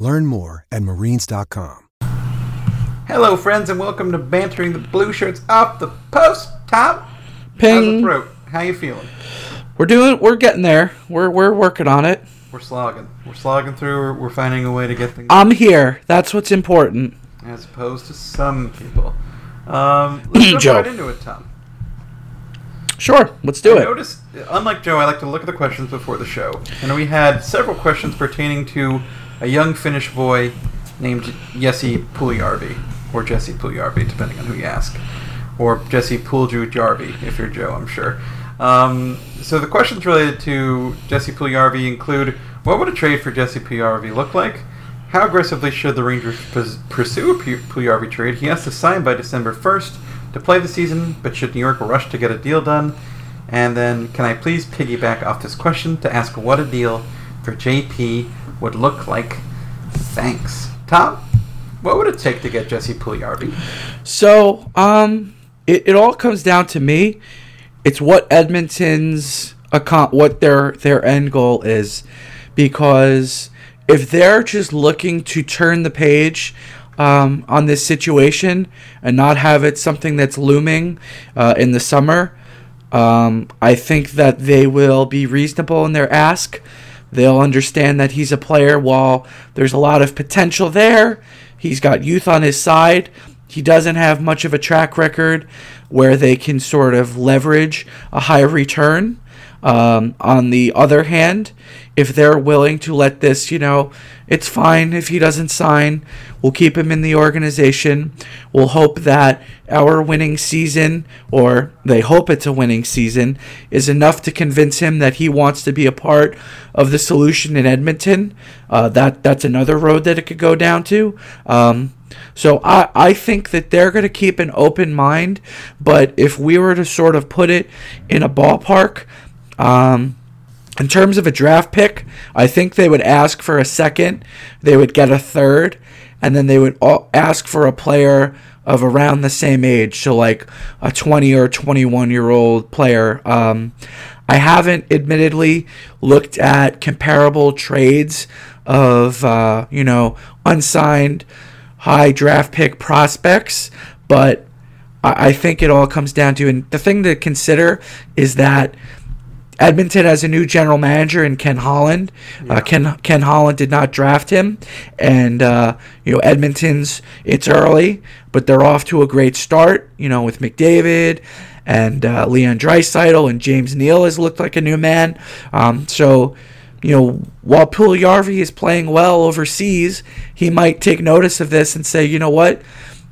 Learn more at marines.com. Hello, friends, and welcome to Bantering the Blue Shirts Off the Post. Tom, how's the Ping. throat? How you feeling? We're doing. We're getting there. We're we're working on it. We're slogging. We're slogging through. We're, we're finding a way to get things I'm here. That's what's important. as opposed to some people. Um, let's jump Joe. right into it, Tom. Sure. Let's do I it. noticed, unlike Joe, I like to look at the questions before the show, and we had several questions pertaining to a young Finnish boy named Jesse Puljärvi, or Jesse Puljärvi, depending on who you ask, or Jesse Puljärvi if you're Joe, I'm sure. Um, so the questions related to Jesse Puljärvi include: What would a trade for Jesse Puljärvi look like? How aggressively should the Rangers pursue a Pu- Puljärvi trade? He has to sign by December 1st to play the season, but should New York rush to get a deal done? And then, can I please piggyback off this question to ask what a deal for JP would look like? Thanks. Tom, what would it take to get Jesse Puljujärvi? So, um, it, it all comes down to me. It's what Edmonton's account, what their their end goal is, because if they're just looking to turn the page um, on this situation and not have it something that's looming uh, in the summer, um, I think that they will be reasonable in their ask. They'll understand that he's a player while there's a lot of potential there. He's got youth on his side. He doesn't have much of a track record where they can sort of leverage a high return. Um, on the other hand, if they're willing to let this, you know, it's fine if he doesn't sign. We'll keep him in the organization. We'll hope that our winning season, or they hope it's a winning season, is enough to convince him that he wants to be a part of the solution in Edmonton. Uh, that that's another road that it could go down to. Um, so I, I think that they're going to keep an open mind, but if we were to sort of put it in a ballpark, um, in terms of a draft pick, I think they would ask for a second, they would get a third, and then they would ask for a player of around the same age, so like a 20 or 21 year old player. Um, I haven't admittedly looked at comparable trades of, uh, you know, unsigned high draft pick prospects, but I I think it all comes down to, and the thing to consider is that Edmonton has a new general manager in Ken Holland. Uh, Ken Ken Holland did not draft him, and uh, you know Edmonton's it's early, but they're off to a great start. You know with McDavid and uh, Leon Draisaitl and James Neal has looked like a new man. Um, so you know while Puljujärvi is playing well overseas, he might take notice of this and say, you know what,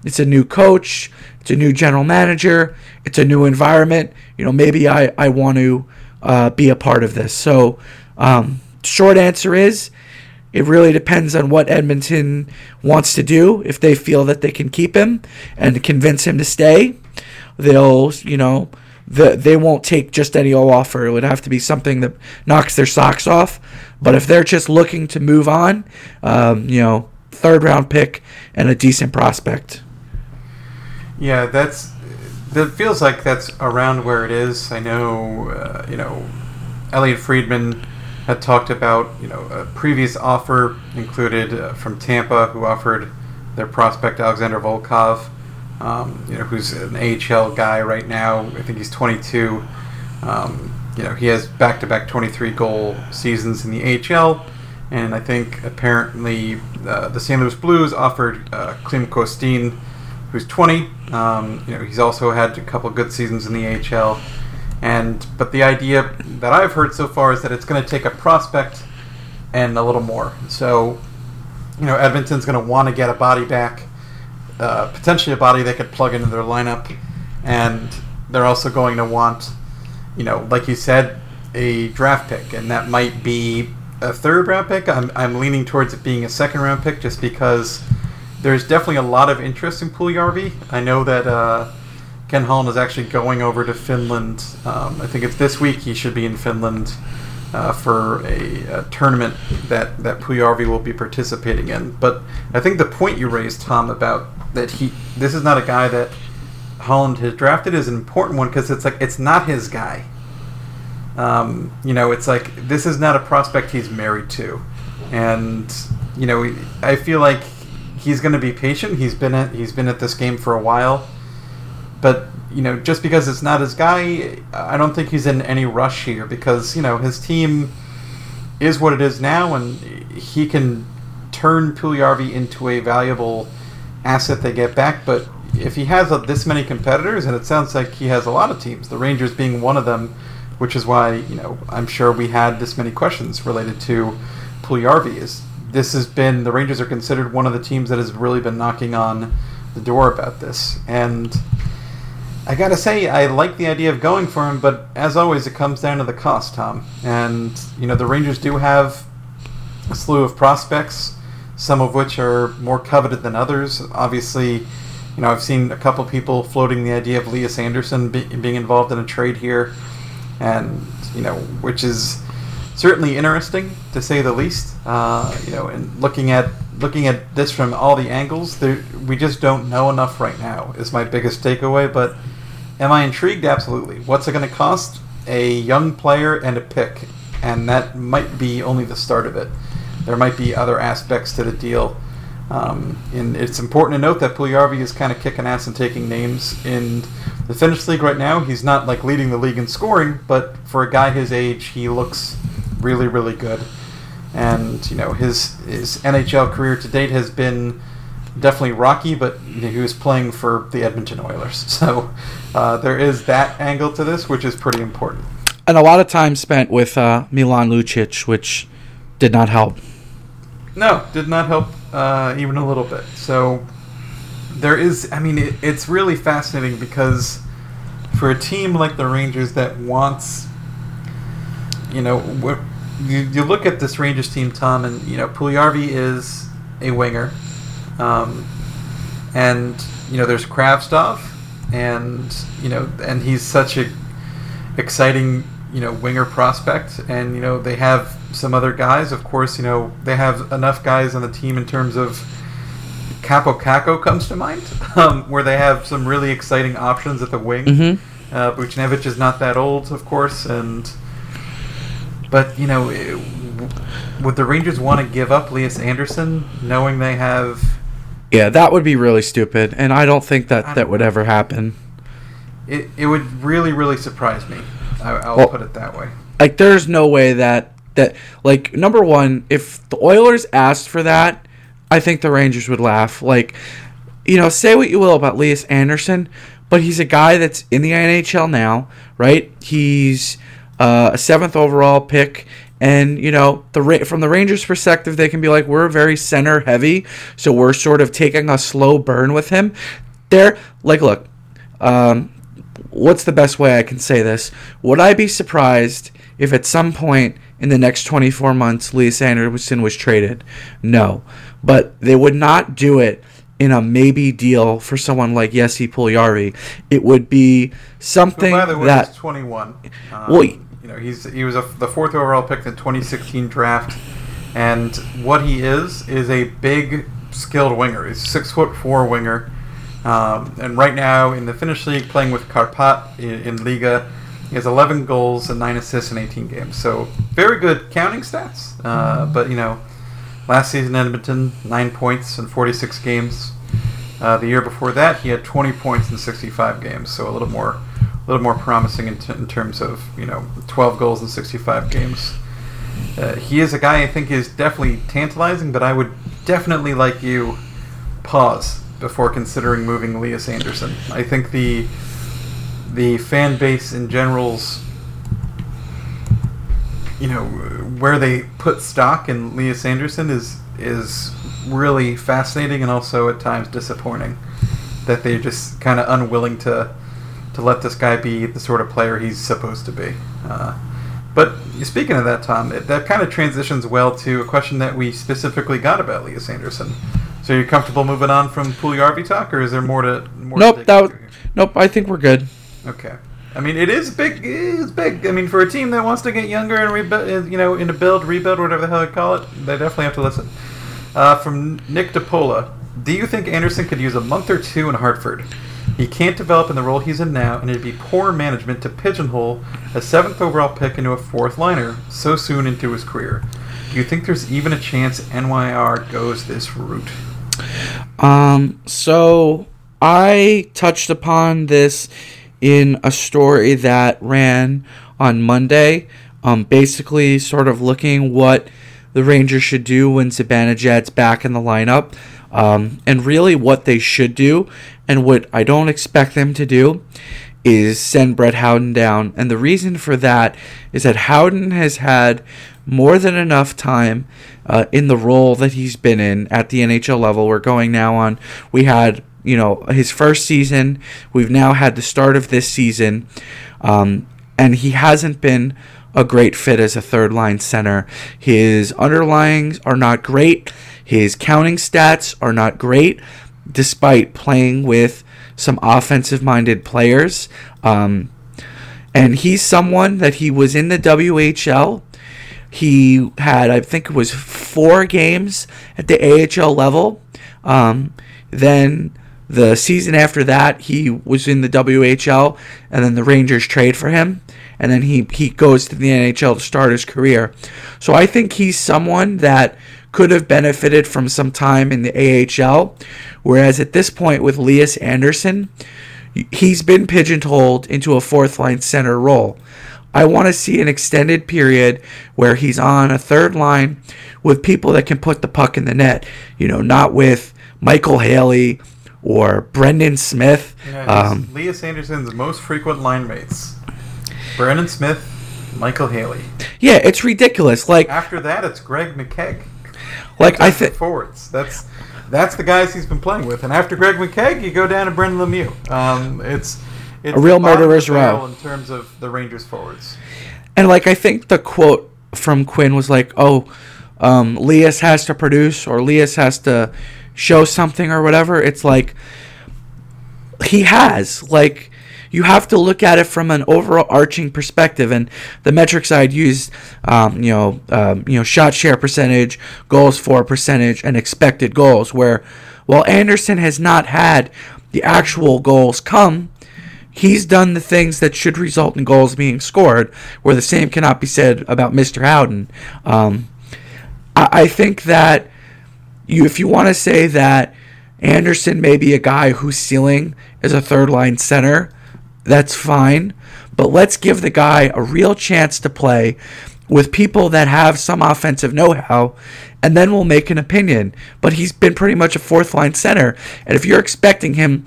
it's a new coach, it's a new general manager, it's a new environment. You know maybe I I want to uh, be a part of this. So, um, short answer is, it really depends on what Edmonton wants to do. If they feel that they can keep him and convince him to stay, they'll, you know, the, they won't take just any old offer. It would have to be something that knocks their socks off. But if they're just looking to move on, um, you know, third round pick and a decent prospect. Yeah, that's. That feels like that's around where it is. I know, uh, you know, Elliotte Friedman had talked about, you know, a previous offer included uh, from Tampa, who offered their prospect Alexander Volkov, um, you know, who's an AHL guy right now. I think he's 22. Um, you know, he has back-to-back 23 goal seasons in the AHL, and I think apparently uh, the St. Louis Blues offered uh, Klim Kostin, who's 20. Um, you know, he's also had a couple good seasons in the AHL, and but the idea that I've heard so far is that it's going to take a prospect and a little more. So, you know, Edmonton's going to want to get a body back, uh, potentially a body they could plug into their lineup, and they're also going to want, you know, like you said, a draft pick, and that might be a third round pick. I'm, I'm leaning towards it being a second round pick just because, there's definitely a lot of interest in Puljujärvi. I know that uh, Ken Holland is actually going over to Finland. Um, I think it's this week. He should be in Finland uh, for a, a, tournament that that Puljujärvi will be participating in. But I think the point you raised, Tom, about that he this is not a guy that Holland has drafted is an important one because it's like it's not his guy. Um, you know, it's like this is not a prospect he's married to, and you know, I feel like he's going to be patient. He's been at he's been at this game for a while, but you know, just because it's not his guy, I don't think he's in any rush here because you know his team is what it is now, and he can turn Puljujärvi into a valuable asset they get back. But if he has a, this many competitors, and it sounds like he has a lot of teams, the Rangers being one of them, which is why you know I'm sure we had this many questions related to Puljujärvi. Is this has been the Rangers are considered one of the teams that has really been knocking on the door about this, and I gotta say I like the idea of going for him, but as always, it comes down to the cost, Tom. And you know the Rangers do have a slew of prospects, some of which are more coveted than others. Obviously you know, I've seen a couple people floating the idea of Lias Andersson be, being involved in a trade here, and you know, which is certainly interesting to say the least. Uh, you know, and looking at looking at this from all the angles, there, we just don't know enough right now. Is my biggest takeaway. But am I intrigued? Absolutely. What's it going to cost? A young player and a pick, and that might be only the start of it. There might be other aspects to the deal um, and it's important to note that Puljujärvi is kind of kicking ass and taking names in the Finnish league right now. He's not like leading the league in scoring, but for a guy his age, he looks really, really good. And you know his his NHL career to date has been definitely rocky, but he was playing for the Edmonton Oilers, so uh, there is that angle to this, which is pretty important. And a lot of time spent with uh, Milan Lucic, which did not help. No, did not help uh, even a little bit. So there is, I mean, it, it's really fascinating because for a team like the Rangers that wants, you know, you, you look at this Rangers team, Tom, and you know, Puljujärvi is a winger, um, and you know, there's Kravtsov, and you know, and he's such a exciting you know winger prospect, and you know they have some other guys. Of course, you know they have enough guys on the team in terms of Kaapo Kakko comes to mind, um, where they have some really exciting options at the wing. Mm-hmm. Uh, Buchnevich is not that old, of course, and but you know, it, would the Rangers want to give up Lias Andersson, knowing they have? Yeah, that would be really stupid, and I don't think that that would ever happen. It, it would really really surprise me. I, will well, put it that way. Like, there's no way that that like number one, if the Oilers asked for that, I think the Rangers would laugh. Like, you know, say what you will about Lias Andersson, but he's a guy that's in the NHL now, right? He's uh, a seventh overall pick. And you know, the from the Rangers' perspective, they can be like, we're very center heavy, so we're sort of taking a slow burn with him. They're like, look, um, what's the best way I can say this? Would I be surprised if at some point in the next 24 months Lias Andersson was traded? No. But they would not do it in a maybe deal for someone like Jesse Puljujärvi. It would be something by the way, that he's 21. Um, well, you know, he's he was a, the fourth overall pick in the 2016 draft, and what he is is a big, skilled winger. He's six foot four winger. Um, and right now in the Finnish league, playing with Kärpät in, in, Liiga, he has 11 goals and 9 assists in 18 games. So very good counting stats. Uh, but, you know, last season Edmonton, 9 points in 46 games. Uh, the year before that, he had 20 points in 65 games. So a little more, a little more promising in, t- in terms of, you know, 12 goals in 65 games. Uh, he is a guy I think is definitely tantalizing, but I would definitely like you pause before considering moving Lias Andersson. I think the the fan base in general's you know where they put stock in Lias Andersson is is really fascinating and also at times disappointing that they're just kind of unwilling to to let this guy be the sort of player he's supposed to be. Uh, but speaking of that, Tom, it, that kind of transitions well to a question that we specifically got about Lias Andersson. So you're comfortable moving on from Puljujarvi talk, or is there more to more? Nope, to that here? nope. I think we're good. Okay. I mean, it is big. It's big. I mean, for a team that wants to get younger and rebuild, you know, in a build, rebuild, whatever the hell they call it, they definitely have to listen. Uh, from Nick DePola, do you think Andersson could use a month or two in Hartford? He can't develop in the role he's in now, and it'd be poor management to pigeonhole a seventh overall pick into a fourth liner so soon into his career. Do you think there's even a chance NYR goes this route? Um, so I touched upon this in a story that ran on Monday. Um, basically, sort of looking what the Rangers should do when Zibanejad's back in the lineup, um, and really what they should do, and what I don't expect them to do, is send Brett Howden down. And the reason for that is that Howden has had more than enough time uh, in the role that he's been in at the NHL level. We're going now on. We had you know his first season. We've now had the start of this season, um, and he hasn't been a great fit as a third line center. His underlyings are not great. His counting stats are not great, despite playing with some offensive minded players. Um, and he's someone that he was in the WHL. He had, I think it was four games at the AHL level. Um, then the season after that, he was in the WHL, and then the Rangers trade for him, and then he, he goes to the NHL to start his career. So I think he's someone that could have benefited from some time in the AHL, whereas at this point with Elias Anderson, he's been pigeonholed into a fourth line center role. I want to see an extended period where he's on a third line with people that can put the puck in the net. You know, not with Michael Haley or Brendan Smith. Yeah, Um, Lias Andersson's most frequent line mates: Brendan Smith, Michael Haley. yeah, it's ridiculous. Like, After that, it's Greg McKegg. Like I think. forwards. That's that's the guys he's been playing with. And after Greg McKegg, you go down to Brendan Lemieux. Um, it's it's A real the bottom of murderer's row. in terms of the Rangers forwards. And like I think the quote from Quinn was like, "Oh, um, Lias has to produce or Lias has to show something or whatever." It's like he has like you have to look at it from an overall arching perspective. And the metrics i'd used um, you know um, you know shot share percentage goals for percentage and expected goals where while andersson has not had the actual goals come he's done the things that should result in goals being scored where the same cannot be said about mr howden. Um, I, I think that you if you want to say that Andersson may be a guy whose ceiling is a third line center, that's fine. But let's give the guy a real chance to play with people that have some offensive know how, and then we'll make an opinion. But he's been pretty much a fourth line center. And if you're expecting him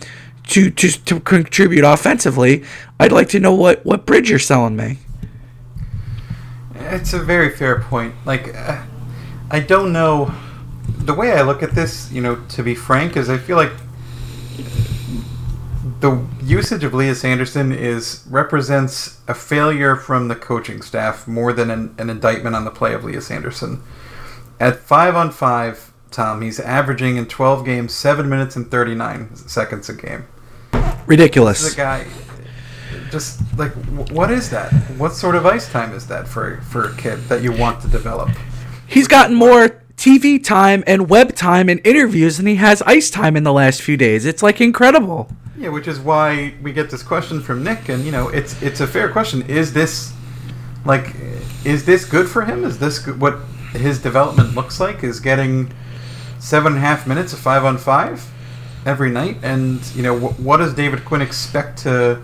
to, to, to contribute offensively, I'd like to know what, what bridge you're selling me. It's a very fair point. Like, uh, I don't know. The way I look at this, you know, to be frank, is I feel like the usage of Lias Andersson is represents a failure from the coaching staff more than an, an indictment on the play of Lias Andersson. At five on five, Tom, he's averaging in 12 games seven minutes and 39 seconds a game. This Ridiculous. a guy. Just like, what is that? What sort of ice time is that for for a kid that you want to develop? He's gotten more TV time and web time and interviews than he has ice time in the last few days. It's like incredible. Yeah, which is why we get this question from Nick, and you know, it's it's a fair question. Is this like, is this good for him? Is this good, what his development looks like? Is getting seven and a half minutes of five on five every night, and you know, wh- what does David Quinn expect to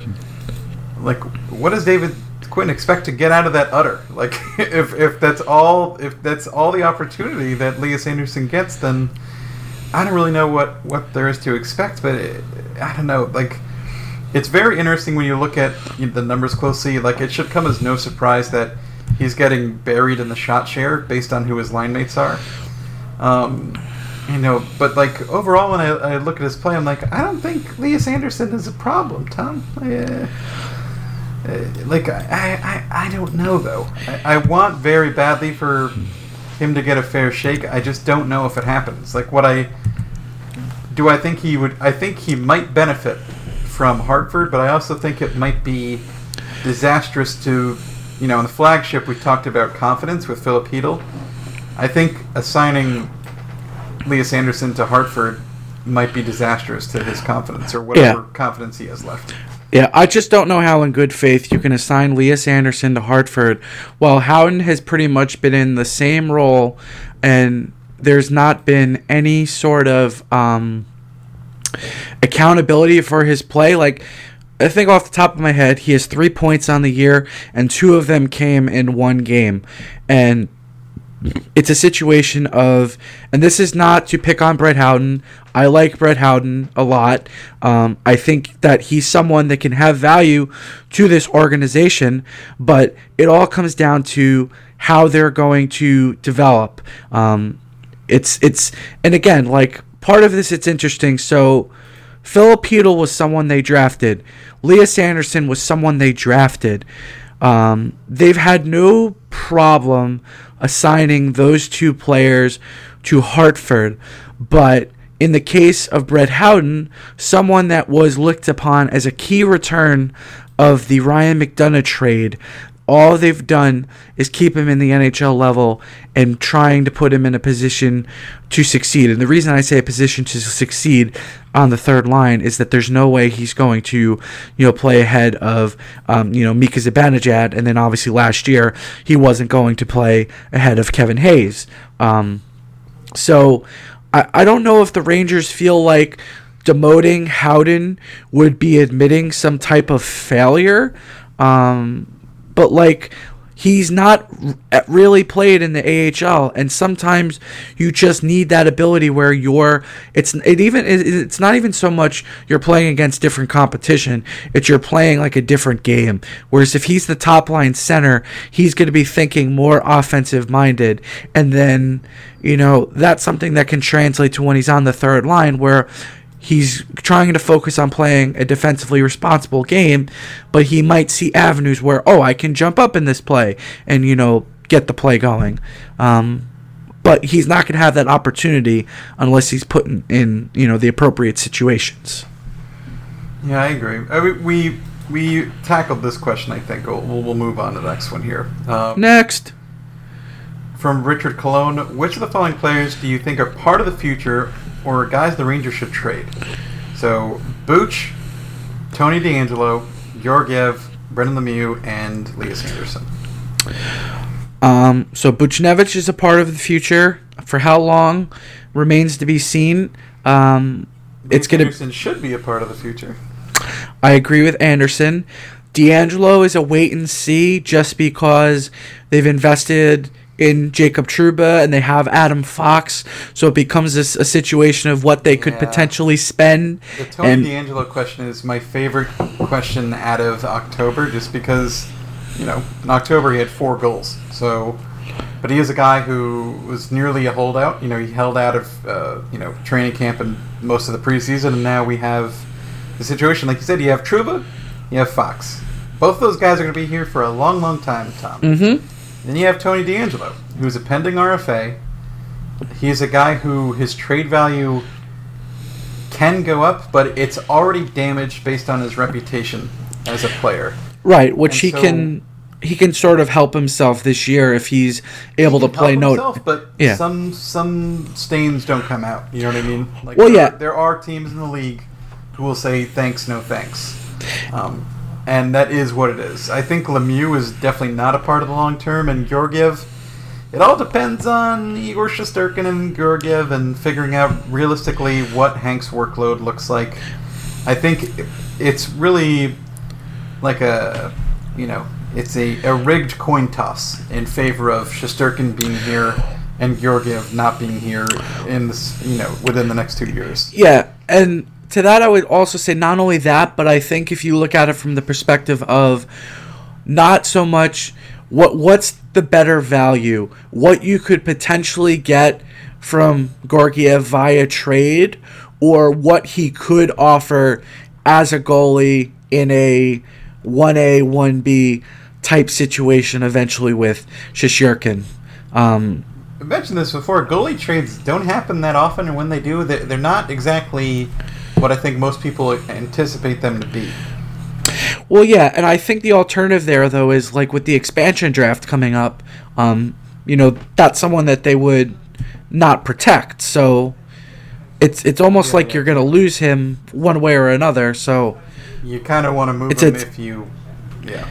like? What does David Quinn expect to get out of that utter? Like, if if that's all if that's all the opportunity that Lias Andersson gets, then. I don't really know what, what there is to expect, but it, I don't know. Like, it's very interesting when you look at the numbers closely. Like, it should come as no surprise that he's getting buried in the shot share based on who his line mates are. Um, you know, but like overall, when I, I look at his play, I'm like, I don't think Lias Andersson is a problem, Tom. Uh, Uh, like, I, I, I don't know though. I, I want very badly for him to get a fair shake. I just don't know if it happens. Like what I do I think he would? I think he might benefit from Hartford, but I also think it might be disastrous to, you know, in the flagship we talked about confidence with Filip Chytil. I think assigning Lias Andersson to Hartford might be disastrous to his confidence or whatever Yeah. confidence he has left. Yeah, I just don't know how, in good faith, you can assign Lias Andersson to Hartford while Howden has pretty much been in the same role and there's not been any sort of um, accountability for his play. Like, I think off the top of my head, he has three points on the year, and two of them came in one game. And it's a situation of, and this is not to pick on Brett Howden. I like Brett Howden a lot. Um, I think that he's someone that can have value to this organization, but it all comes down to how they're going to develop. Um, it's it's and again like part of this it's interesting. So Hedel was someone they drafted. Lias Andersson was someone they drafted. Um, they've had no problem assigning those two players to Hartford, but in the case of Brett Howden, someone that was looked upon as a key return of the Ryan McDonagh trade, all they've done is keep him in the NHL level and trying to put him in a position to succeed. And the reason I say a position to succeed on the third line is that there's no way he's going to, you know, play ahead of, um, you know, Mika Zibanejad. And then obviously last year he wasn't going to play ahead of Kevin Hayes. Um, so I, I don't know if the Rangers feel like demoting Howden would be admitting some type of failure. Um, but like he's not really played in the AHL and sometimes you just need that ability where you're it's it even it- it's not even so much you're playing against different competition it's you're playing like a different game. Whereas if he's the top line center he's going to be thinking more offensive minded and then you know that's something that can translate to when he's on the third line where he's trying to focus on playing a defensively responsible game, but he might see avenues where, oh, I can jump up in this play and, you know, get the play going. Um, but he's not going to have that opportunity unless he's put in, in, you know, the appropriate situations. Yeah, I agree. I, mean, we we tackled this question. I think we'll, we'll move on to the next one here. Um, Next. From Richard Cologne, which of the following players do you think are part of the future or guys the Rangers should trade? So, Booch, Tony DeAngelo, Georgiev, Brendan Lemieux, and Lias Andersson. Um, so Buchnevich is a part of the future. For how long remains to be seen. Um, it's going to Andersson should be a part of the future. I agree with Andersson. DeAngelo is a wait and see just because they've invested in Jacob Trouba and they have Adam Fox, so it becomes this, a situation of what they could potentially spend. The Tony And DeAngelo question is my favorite question out of October, just because, you know, in October he had four goals. So, but he is a guy who was nearly a holdout. You know, he held out of, uh, you know, training camp and most of the preseason, and now we have the situation. Like you said, you have Trouba, you have Fox. Both those guys are going to be here for a long, long time, Tom. Mhm. Then you have Tony DeAngelo, who's a pending RFA. He's a guy who his trade value can go up, but it's already damaged based on his reputation as a player. right, which And he so- can he can sort of help himself this year if he's able to He can play help no himself, but Yeah. some some stains don't come out. You know what I mean? Like Well, there, yeah. there are teams in the league who will say thanks, no thanks, um, and that is what it is. I think Lemieux is definitely not a part of the long term, and Georgiev. It all depends on Igor Shesterkin and Georgiev and figuring out realistically what Hank's workload looks like. I think it's really like a, you know, it's a, a rigged coin toss in favor of Shesterkin being here and Georgiev not being here in this, you know, within the next two years. Yeah, and to that I would also say not only that, but I think if you look at it from the perspective of not so much what what's the better value, what you could potentially get from Georgiev via trade, or what he could offer as a goalie in a one A one B type situation eventually with Shesterkin. Um, I mentioned this before. Goalie trades don't happen that often, and when they do, they're not exactly what I think most people anticipate them to be. Well, yeah, and I think the alternative there, though, is like with the expansion draft coming up, um, you know, that's someone that they would not protect. So it's it's almost Yeah, like yeah. you're going to lose him one way or another. So You kind of want to move It's him a- if you, yeah.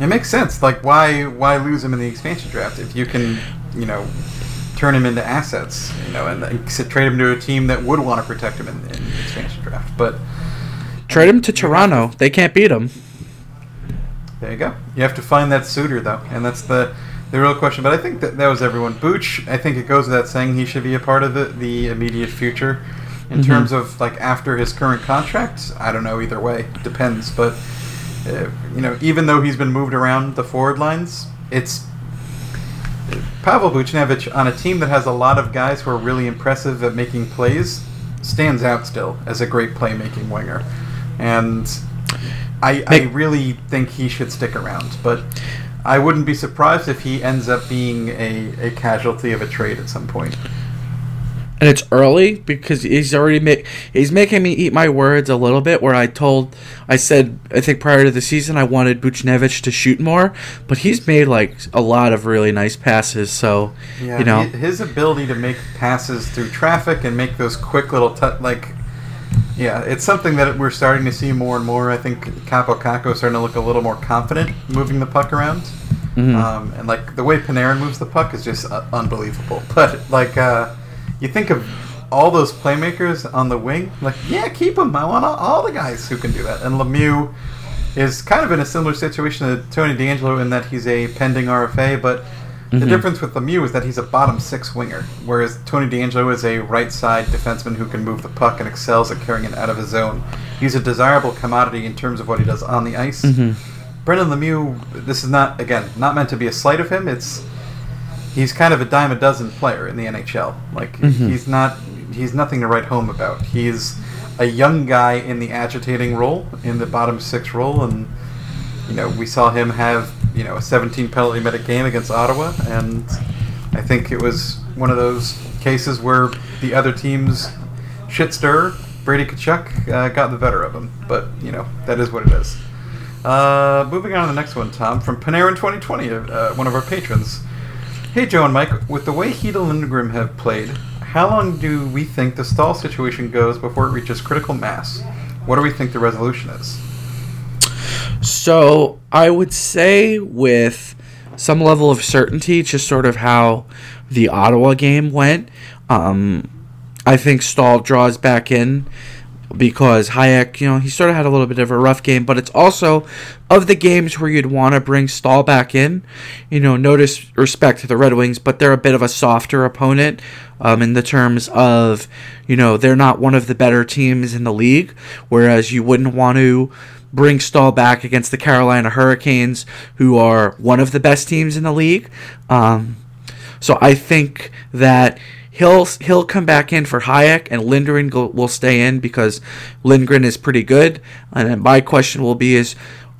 It makes sense. Like, why why lose him in the expansion draft if you can, you know, turn him into assets, you know, and s- trade him to a team that would want to protect him in, in the expansion draft. But trade him to Toronto. They can't beat him. there you go. You have to find that suitor though, and that's the the real question. But I think that that was everyone. Booch, I think it goes without saying he should be a part of the the immediate future. In Mhm. terms of like after his current contract, I don't know either way. Depends, but uh, you know, even though he's been moved around the forward lines, it's Pavel Buchnevich on a team that has a lot of guys who are really impressive at making plays stands out still as a great playmaking winger, and I, I really think he should stick around. But I wouldn't be surprised if he ends up being a, a casualty of a trade at some point. And it's early because he's already make he's making me eat my words a little bit. Where I told I said I think prior to the season I wanted Buchnevich to shoot more, but he's made like a lot of really nice passes. So Yeah, you know, hi- his ability to make passes through traffic and make those quick little tu- like, yeah, it's something that we're starting to see more and more. I think Kaapo Kakko is starting to look a little more confident moving the puck around, Mhm. um, and like the way Panarin moves the puck is just uh, unbelievable. But like, uh, you think of all those playmakers on the wing, like yeah, keep them. I want all, all the guys who can do that. And Lemieux is kind of in a similar situation to Tony DeAngelo in that he's a pending RFA, but the Mhm. difference with Lemieux is that he's a bottom six winger, whereas Tony DeAngelo is a right side defenseman who can move the puck and excels at carrying it out of his zone. He's a desirable commodity in terms of what he does on the ice. Mhm. Brendan Lemieux, this is not again not meant to be a slight of him. It's he's kind of a dime a dozen player in the NHL. Like Mhm. he's not he's nothing to write home about. He's a young guy in the agitating role in the bottom six role, and you know we saw him have you know a 17 penalty minute game against Ottawa, and I think it was one of those cases where the other team's shit stir Brady Tkachuk uh, got the better of him. But you know that is what it is. Uh, moving on to the next one, Tom from Panarin 2020, uh, one of our patrons. Hey Joe and Mike, with the way Hedel and Lindgren have played, how long do we think the Staal situation goes before it reaches critical mass? What do we think the resolution is? So I would say with some level of certainty, just sort of how the Ottawa game went. Um, I think Staal draws back in because Hajek, you know, he sort of had a little bit of a rough game, but it's also of the games where you'd want to bring Staal back in. You know, notice respect to the Red Wings, but they're a bit of a softer opponent um, in the terms of, you know, they're not one of the better teams in the league, whereas you wouldn't want to bring Staal back against the Carolina Hurricanes, who are one of the best teams in the league. Um, so I think that he'll he'll come back in for Hajek, and Lindgren go, will stay in because Lindgren is pretty good. And my question will be: Is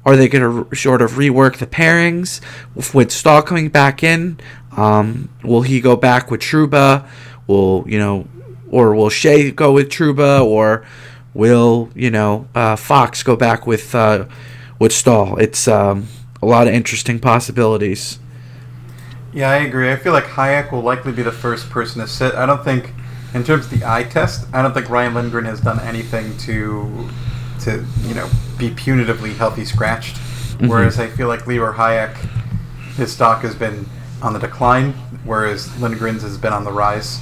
are they going to sort of rework the pairings with Staal coming back in? Um, will he go back with Trouba? Will you know, or will Shea go with Trouba? Or will you know uh, Fox go back with uh, with Staal? It's um, a lot of interesting possibilities. Yeah, I agree. I feel like Hajek will likely be the first person to sit. I don't think, in terms of the eye test, I don't think Ryan Lindgren has done anything to, to you know, be punitively healthy scratched. Whereas I feel like Libor Hajek, his stock has been on the decline, whereas Lindgren's has been on the rise.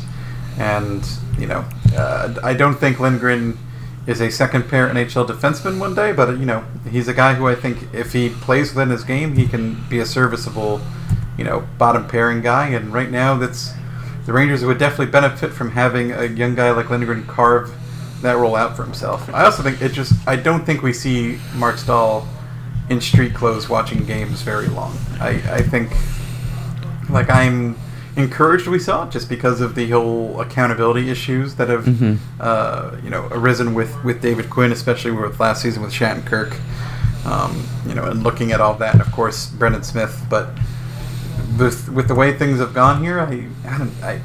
And you know, uh, I don't think Lindgren is a second pair NHL defenseman one day, but you know, he's a guy who I think if he plays within his game, he can be a serviceable, you know, bottom pairing guy. And right now, that's the Rangers would definitely benefit from having a young guy like Lindgren carve that role out for himself. I also think it just I don't think we see Marc Staal in street clothes watching games very long. I, I think like I'm encouraged we saw it just because of the whole accountability issues that have Mhm. uh, you know arisen with with David Quinn, especially with last season with Shattenkirk. Um, you know, and looking at all that, and of course Brendan Smith, but with with the way things have gone here, I, I, don't, I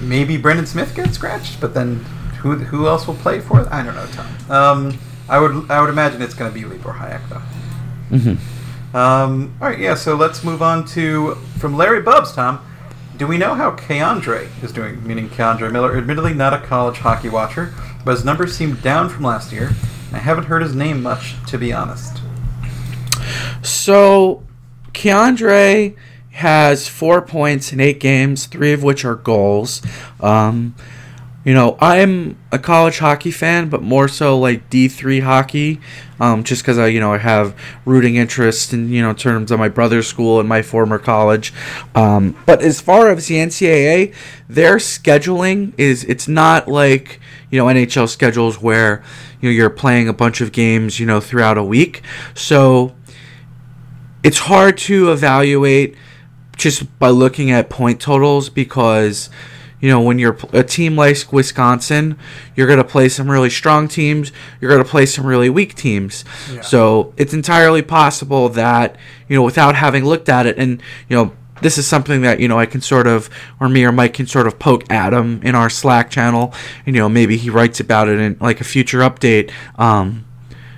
maybe Brendan Smith gets scratched, but then who who else will play for? it? I don't know, Tom. Um, I would I would imagine it's going to be Libor Hajek though. Mm-hmm. Um, all right, yeah. So let's move on to from Larry Bubs. Tom, do we know how K'Andre is doing? Meaning K'Andre Miller, admittedly not a college hockey watcher, but his numbers seem down from last year. I haven't heard his name much, to be honest. So, K'Andre has four points in eight games, three of which are goals. Um, you know, I'm a college hockey fan, but more so like D3 hockey, um, just because I, you know, I have rooting interest in, you know, terms of my brother's school and my former college. Um, but as far as the NCAA, their scheduling is, it's not like, you know, NHL schedules where, you know, you're playing a bunch of games, you know, throughout a week. So it's hard to evaluate just by looking at point totals because you know, when you're a team like Wisconsin, you're going to play some really strong teams, you're going to play some really weak teams. Yeah. So it's entirely possible that, you know, without having looked at it, and, you know, this is something that, you know, I can sort of, or me or Mike can sort of poke Adam in our Slack channel. And, you know, maybe he writes about it in like a future update. Um,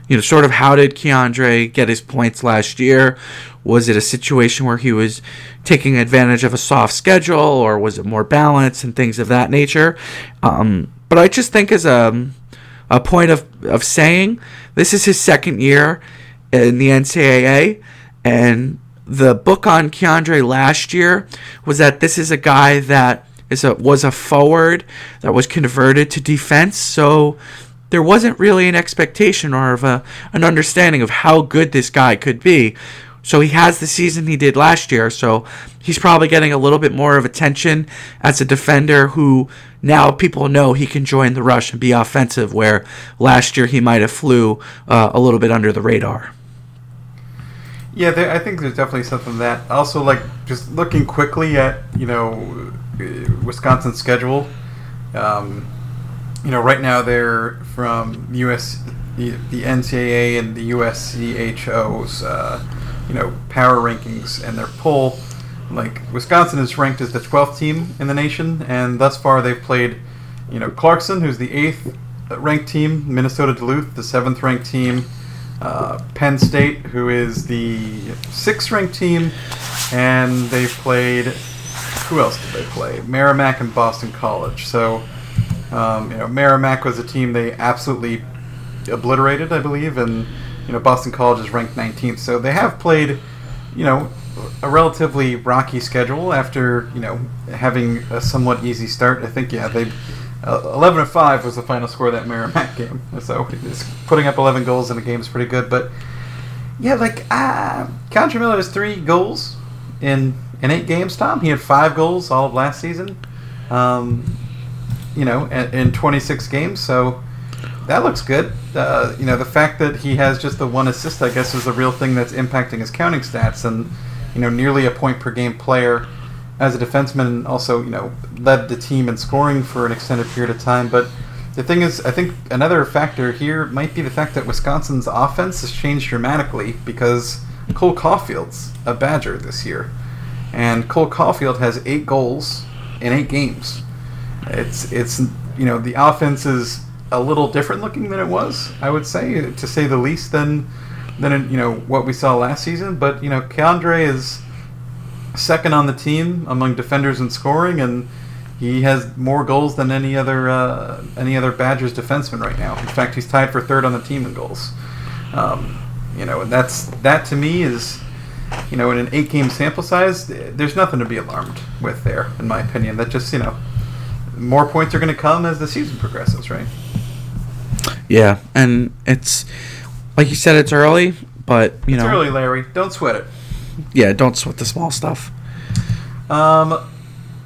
you know, sort of how did K'Andre get his points last year? Was it a situation where he was taking advantage of a soft schedule, or was it more balance and things of that nature? Um, but I just think as a a point of of saying this is his second year in the NCAA, and the book on K'Andre last year was that this is a guy that is a was a forward that was converted to defense. So there wasn't really an expectation or of a, an understanding of how good this guy could be. So he has the season he did last year. So he's probably getting a little bit more of attention as a defender who now people know he can join the rush and be offensive, where last year he might have flew uh, a little bit under the radar. Yeah, there, I think there's definitely something that. Also, like just looking quickly at you know Wisconsin's schedule. Um, you know, right now they're from US, the, the NCAA and the USCHO's. Uh, you know power rankings and their poll, like Wisconsin is ranked as the 12th team in the nation, and thus far they've played, you know, Clarkson, who's the eighth ranked team, Minnesota Duluth, the seventh ranked team, uh, Penn State, who is the sixth ranked team, and they've played. Who else did they play? Merrimack and Boston College. So, um, you know, Merrimack was a team they absolutely obliterated, I believe, and you know, Boston College is ranked 19th, so they have played, you know, a relatively rocky schedule after you know having a somewhat easy start. I think yeah, they uh, 11 to five was the final score of that Merrimack game. So putting up 11 goals in a game is pretty good. But yeah, like uh, Miller has three goals in in eight games. Tom, he had five goals all of last season. Um, you know, in 26 games. So that looks good. Uh, you know, the fact that he has just the one assist, I guess, is the real thing that's impacting his counting stats. And you know, nearly a point per game player as a defenseman, and also you know, led the team in scoring for an extended period of time. But the thing is, I think another factor here might be the fact that Wisconsin's offense has changed dramatically because Cole Caufield's a Badger this year, and Cole Caufield has eight goals in eight games. It's it's you know the offense is a little different looking than it was, I would say, to say the least, than than you know what we saw last season. But you know, K'Andre is second on the team among defenders in scoring, and he has more goals than any other uh, any other Badgers defenseman right now. In fact, he's tied for third on the team in goals. Um, you know, and that's that to me is. You know, in an eight-game sample size, there's nothing to be alarmed with there, in my opinion. That just, you know, more points are going to come as the season progresses, right? Yeah, and it's like you said, it's early, but you it's know, early, Larry. Don't sweat it. Yeah, don't sweat the small stuff. Um,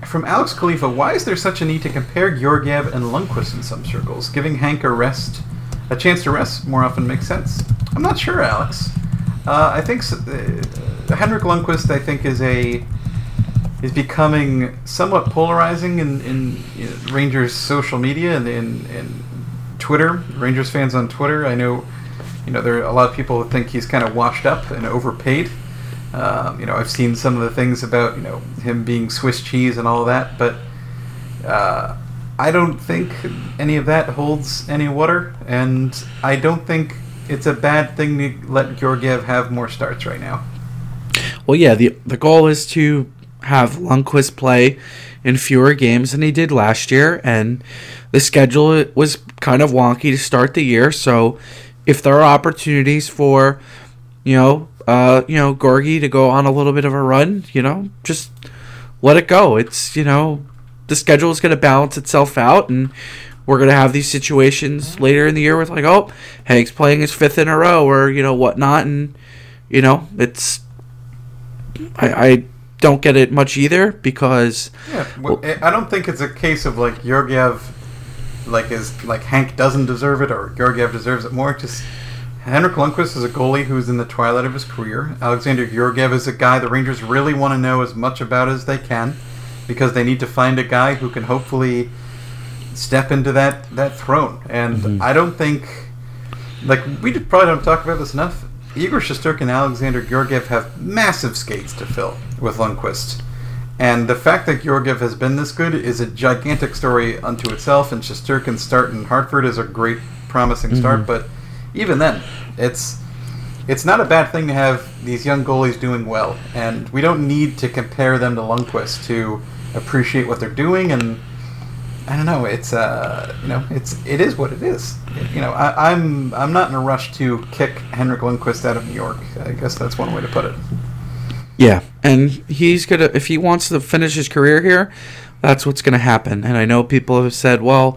from Alex Khalifa, why is there such a need to compare Georgiev and Lundqvist in some circles? Giving Hank a rest, a chance to rest, more often makes sense. I'm not sure, Alex. Uh, I think uh, Henrik Lundqvist, I think, is a is becoming somewhat polarizing in, in Rangers social media and in, in Twitter, Rangers fans on Twitter. I know, you know, there are a lot of people who think he's kind of washed up and overpaid, Um, you know, I've seen some of the things about you know him being Swiss cheese and all that, but uh, I don't think any of that holds any water, and I don't think it's a bad thing to let Georgiev have more starts right now. Well, yeah, the the goal is to have Lundqvist play in fewer games than he did last year, and the schedule was kind of wonky to start the year. So, if there are opportunities for, you know, uh, you know, Gorgie to go on a little bit of a run, you know, just let it go. It's you know, the schedule is going to balance itself out, and we're going to have these situations later in the year with like, oh, Hank's playing his fifth in a row, or you know, whatnot, and you know, it's I, I don't get it much either because Yeah, well, I don't think it's a case of like Georgiev, like is like Hank doesn't deserve it or Georgiev deserves it more. Just Henrik Lundqvist is a goalie who's in the twilight of his career. Alexander Georgiev is a guy the Rangers really want to know as much about as they can because they need to find a guy who can hopefully step into that that throne. And mm-hmm. I don't think like we probably don't talk about this enough. Igor Shesterkin and Alexander Georgiev have massive skates to fill with Lundqvist. And the fact that Georgiev has been this good is a gigantic story unto itself, and Shesterkin's start in Hartford is a great, promising start. Mm-hmm. But even then, it's it's not a bad thing to have these young goalies doing well, and we don't need to compare them to Lundqvist to appreciate what they're doing. And I don't know, it's uh, you know, it's it is what it is. You know, I, I'm I'm not in a rush to kick Henrik Lundqvist out of New York. I guess that's one way to put it. Yeah, and he's gonna if he wants to finish his career here, that's what's gonna happen. And I know people have said, well,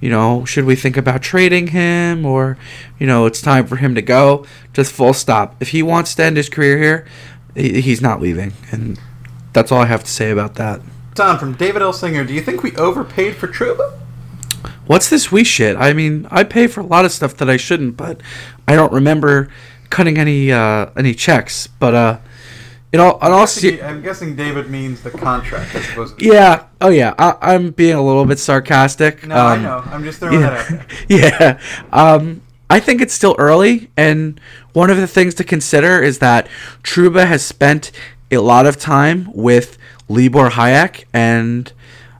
you know, should we think about trading him or, you know, it's time for him to go? Just full stop. If he wants to end his career here, he's not leaving, and that's all I have to say about that. From David L. Singer, do you think we overpaid for Trouba? What's this we shit? I mean, I pay for a lot of stuff that I shouldn't, but I don't remember cutting any uh, any checks. But uh, in all, in all se- I'm guessing David means the contract as opposed to. yeah, oh yeah, I, I'm being a little bit sarcastic. No, I Um, know. I'm just throwing that out yeah, there. yeah. Um, I think it's still early, and one of the things to consider is that Trouba has spent a lot of time with Libor Hajek, and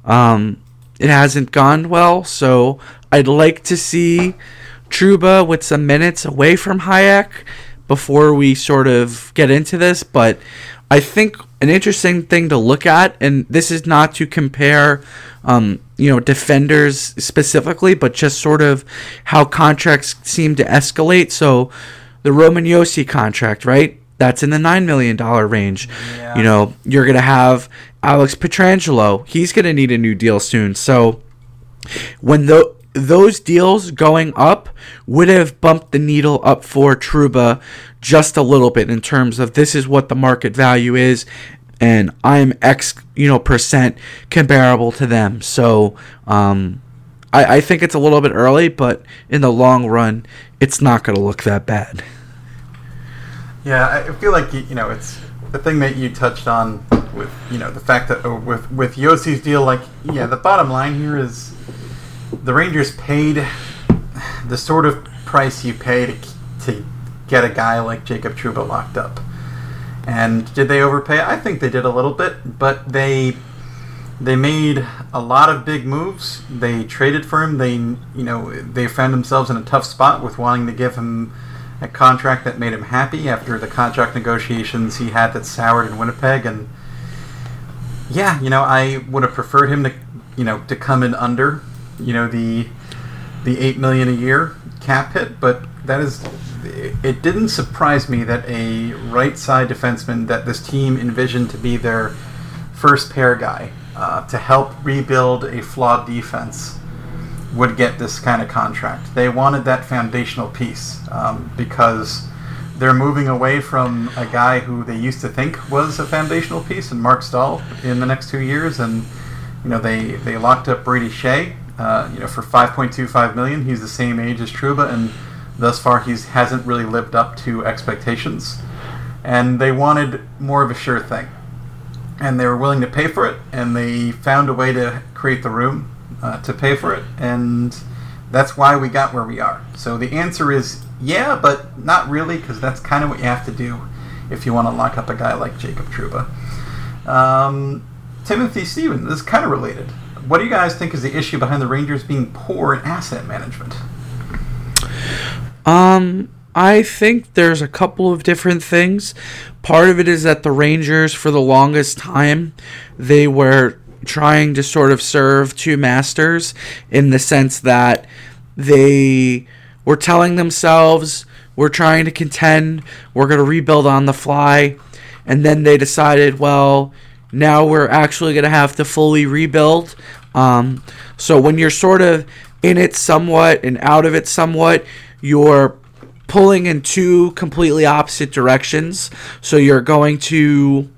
um, it hasn't gone well. So I'd like to see Trouba with some minutes away from Hajek before we sort of get into this. But I think an interesting thing to look at, and this is not to compare, um, you know, defenders specifically, but just sort of how contracts seem to escalate. So the Roman Josi contract, right? That's in the nine million dollar range. Yeah. You know, you're gonna have Alex Pietrangelo. He's gonna need a new deal soon. So when the those deals going up would have bumped the needle up for Trouba just a little bit in terms of this is what the market value is and I'm X you know percent comparable to them. So um I, I think it's a little bit early, but in the long run, it's not going to look that bad. Yeah, I feel like you know it's the thing that you touched on with you know the fact that uh, with with Josi's deal. Like, yeah, the bottom line here is the Rangers paid the sort of price you pay to to get a guy like Jacob Trouba locked up. And did they overpay? I think they did a little bit, but they they made a lot of big moves. They traded for him. They you know they found themselves in a tough spot with wanting to give him a contract that made him happy after the contract negotiations he had that soured in Winnipeg. And yeah, you know I would have preferred him to you know to come in under you know the the eight million a year cap hit, but that is it didn't surprise me that a right side defenseman that this team envisioned to be their first pair guy uh, to help rebuild a flawed defense would get this kind of contract. They wanted that foundational piece um, because they're moving away from a guy who they used to think was a foundational piece in Marc Staal in the next two years, and you know they they locked up Brady Skjei, uh, you know for 5.25 million. He's the same age as Trouba, and thus far he hasn't really lived up to expectations. And they wanted more of a sure thing, and they were willing to pay for it, and they found a way to create the room uh, to pay for it, and that's why we got where we are. So the answer is yeah, but not really, because that's kind of what you have to do if you want to lock up a guy like Jacob Trouba. Um, Timothy Stevens, this is kind of related. What do you guys think is the issue behind the Rangers being poor in asset management? Um, I think there's a couple of different things. Part of it is that the Rangers, for the longest time, they were trying to sort of serve two masters in the sense that they were telling themselves, we're trying to contend, we're going to rebuild on the fly. And then they decided, well, now we're actually going to have to fully rebuild. Um, so when you're sort of in it somewhat and out of it somewhat, you're pulling in two completely opposite directions. So you're going to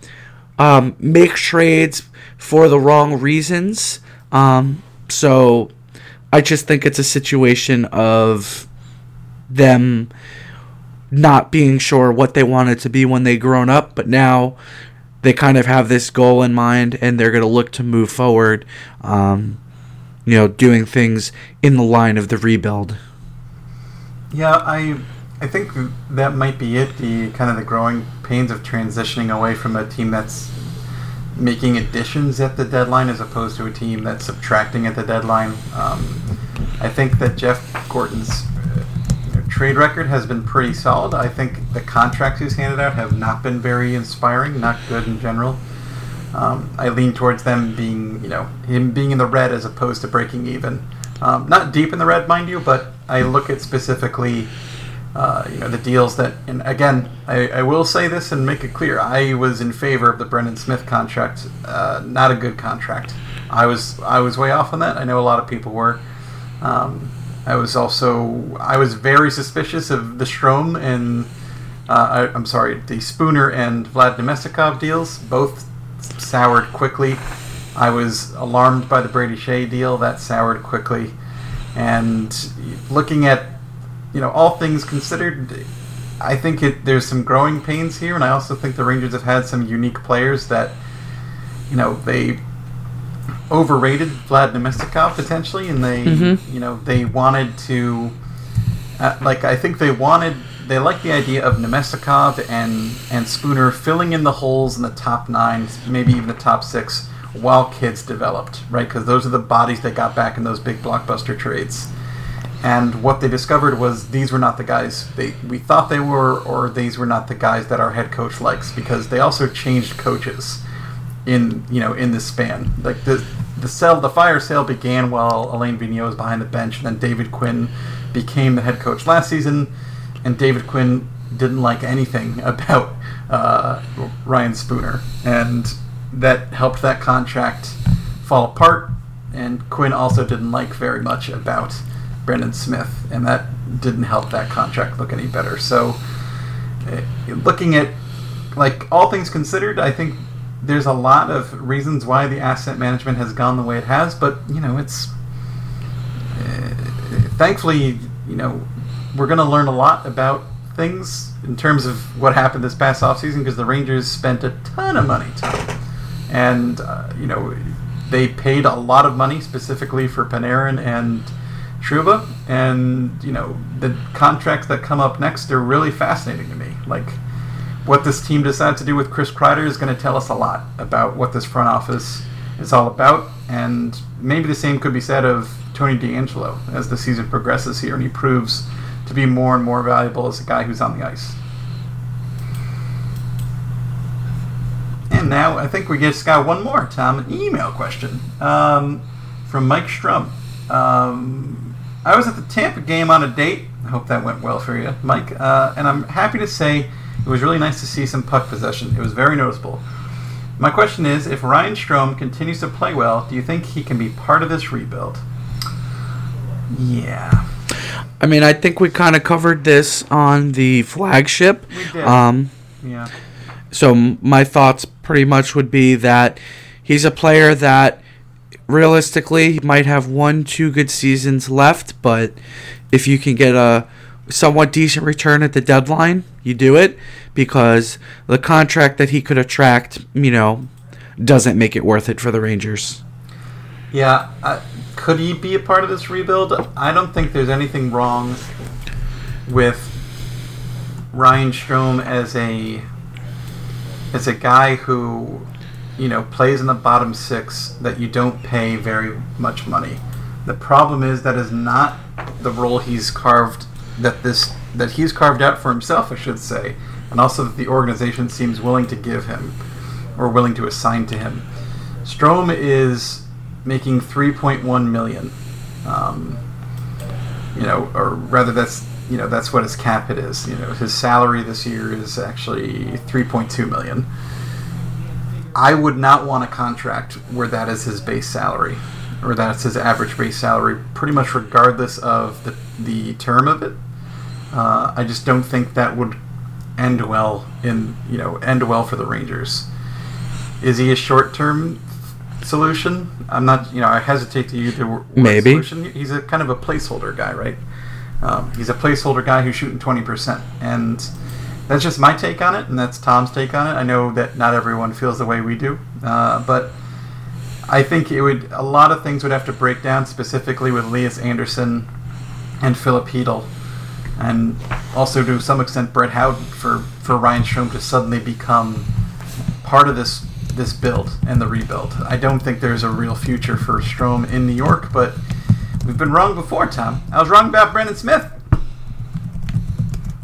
um, make trades for the wrong reasons. Um, so I just think it's a situation of them not being sure what they wanted to be when they grown up, but now they kind of have this goal in mind and they're going to look to move forward. Um, you know, doing things in the line of the rebuild. Yeah, I I think that might be it. The kind of the growing pains of transitioning away from a team that's making additions at the deadline as opposed to a team that's subtracting at the deadline. Um, I think that Jeff Gorton's uh, trade record has been pretty solid. I think the contracts he's handed out have not been very inspiring, not good in general. Um, I lean towards them being, you know, him being in the red as opposed to breaking even. Um, not deep in the red, mind you, but I look at specifically, uh, you know, the deals that. And again, I, I, will say this and make it clear: I was in favor of the Brendan Smith contract. Uh, not a good contract. I was I was way off on that. I know a lot of people were. Um, I was also I was very suspicious of the Strome and uh, I, am sorry, the Spooner and Vlad Namestnikov deals. Both soured quickly. I was alarmed by the Brady Skjei deal. That soured quickly. And looking at, you know, all things considered, I think it there's some growing pains here, and I also think the Rangers have had some unique players that, you know, they overrated Vlad Namestnikov potentially, and they, mm-hmm. you know, they wanted to, uh, like, I think they wanted they like the idea of Namestnikov and and Spooner filling in the holes in the top nine, maybe even the top six, while kids developed, right? Because those are the bodies they got back in those big blockbuster trades. And what they discovered was these were not the guys they we thought they were, or these were not the guys that our head coach likes, because they also changed coaches in you know in this span. Like the the sale, the fire sale began while Alain Vigneault was behind the bench, and then David Quinn became the head coach last season and David Quinn didn't like anything about uh, Ryan Spooner, and that helped that contract fall apart. And Quinn also didn't like very much about Brendan Smith, and that didn't help that contract look any better. So, uh, looking at like all things considered, I think there's a lot of reasons why the asset management has gone the way it has. But you know, it's uh, thankfully you know we're going to learn a lot about things in terms of what happened this past offseason because the Rangers spent a ton of money, And, uh, you know, they paid a lot of money specifically for Panarin and Trouba. And, you know, the contracts that come up next are really fascinating to me. Like, what this team decides to do with Chris Kreider is going to tell us a lot about what this front office is all about. And maybe the same could be said of Tony DeAngelo as the season progresses here and he proves to be more and more valuable as a guy who's on the ice. And now I think we just got one more, Tom, an email question um, from Mike Strum. Um, I was at the Tampa game on a date. I hope that went well for you, Mike. Uh, and I'm happy to say it was really nice to see some puck possession. It was very noticeable. My question is if Ryan Strome continues to play well, do you think he can be part of this rebuild? Yeah. I mean, I think we kind of covered this on the flagship. We did. Um, yeah. So my thoughts pretty much would be that he's a player that realistically he might have one, two good seasons left, but if you can get a somewhat decent return at the deadline, you do it because the contract that he could attract, you know, doesn't make it worth it for the Rangers. Yeah, uh, could he be a part of this rebuild? I don't think there's anything wrong with Ryan Strome as a is a guy who, you know, plays in the bottom six that you don't pay very much money. The problem is that is not the role he's carved that this that he's carved out for himself, I should say, and also that the organization seems willing to give him or willing to assign to him. Strome is making 3.1 million. Um, you know, or rather, that's you know that's what his cap hit is. You know, his salary this year is actually 3.2 million. I would not want a contract where that is his base salary, or that's his average base salary, pretty much regardless of the the term of it. Uh, I just don't think that would end well in you know end well for the Rangers. Is he a short term solution? I'm not. You know, I hesitate to use the word Maybe. solution. He's a kind of a placeholder guy, right? Um, he's a placeholder guy who's shooting twenty percent, and that's just my take on it, and that's Tom's take on it. I know that not everyone feels the way we do, uh, but I think it would. A lot of things would have to break down, specifically with Elias Andersson and Filip Chytil, and also to some extent Brett Howden for for Ryan Strome to suddenly become part of this this build and the rebuild. I don't think there's a real future for Strome in New York, but we've been wrong before, Tom. I was wrong about Brendan Smith.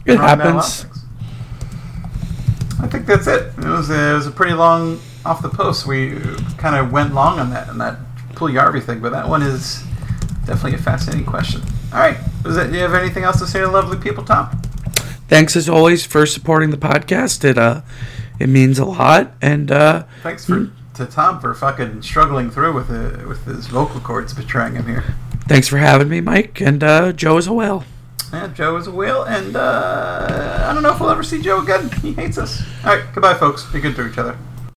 It Wrong about a lot of happens. I think that's it. It was a, it was a pretty long off the post. We kind of went long on that on that Puljujärvi thing, but that one is definitely a fascinating question. All right, is that, do you have anything else to say to lovely people, Tom? Thanks as always for supporting the podcast. It uh, it means a lot, and uh, Thanks for to Tom for fucking struggling through with the, with his vocal cords betraying him here. thanks for having me, Mike. And uh, Joe as well. Yeah, Joe is a whale, and uh, I don't know if we'll ever see Joe again. He hates us. All right, goodbye, folks. Be good to each other.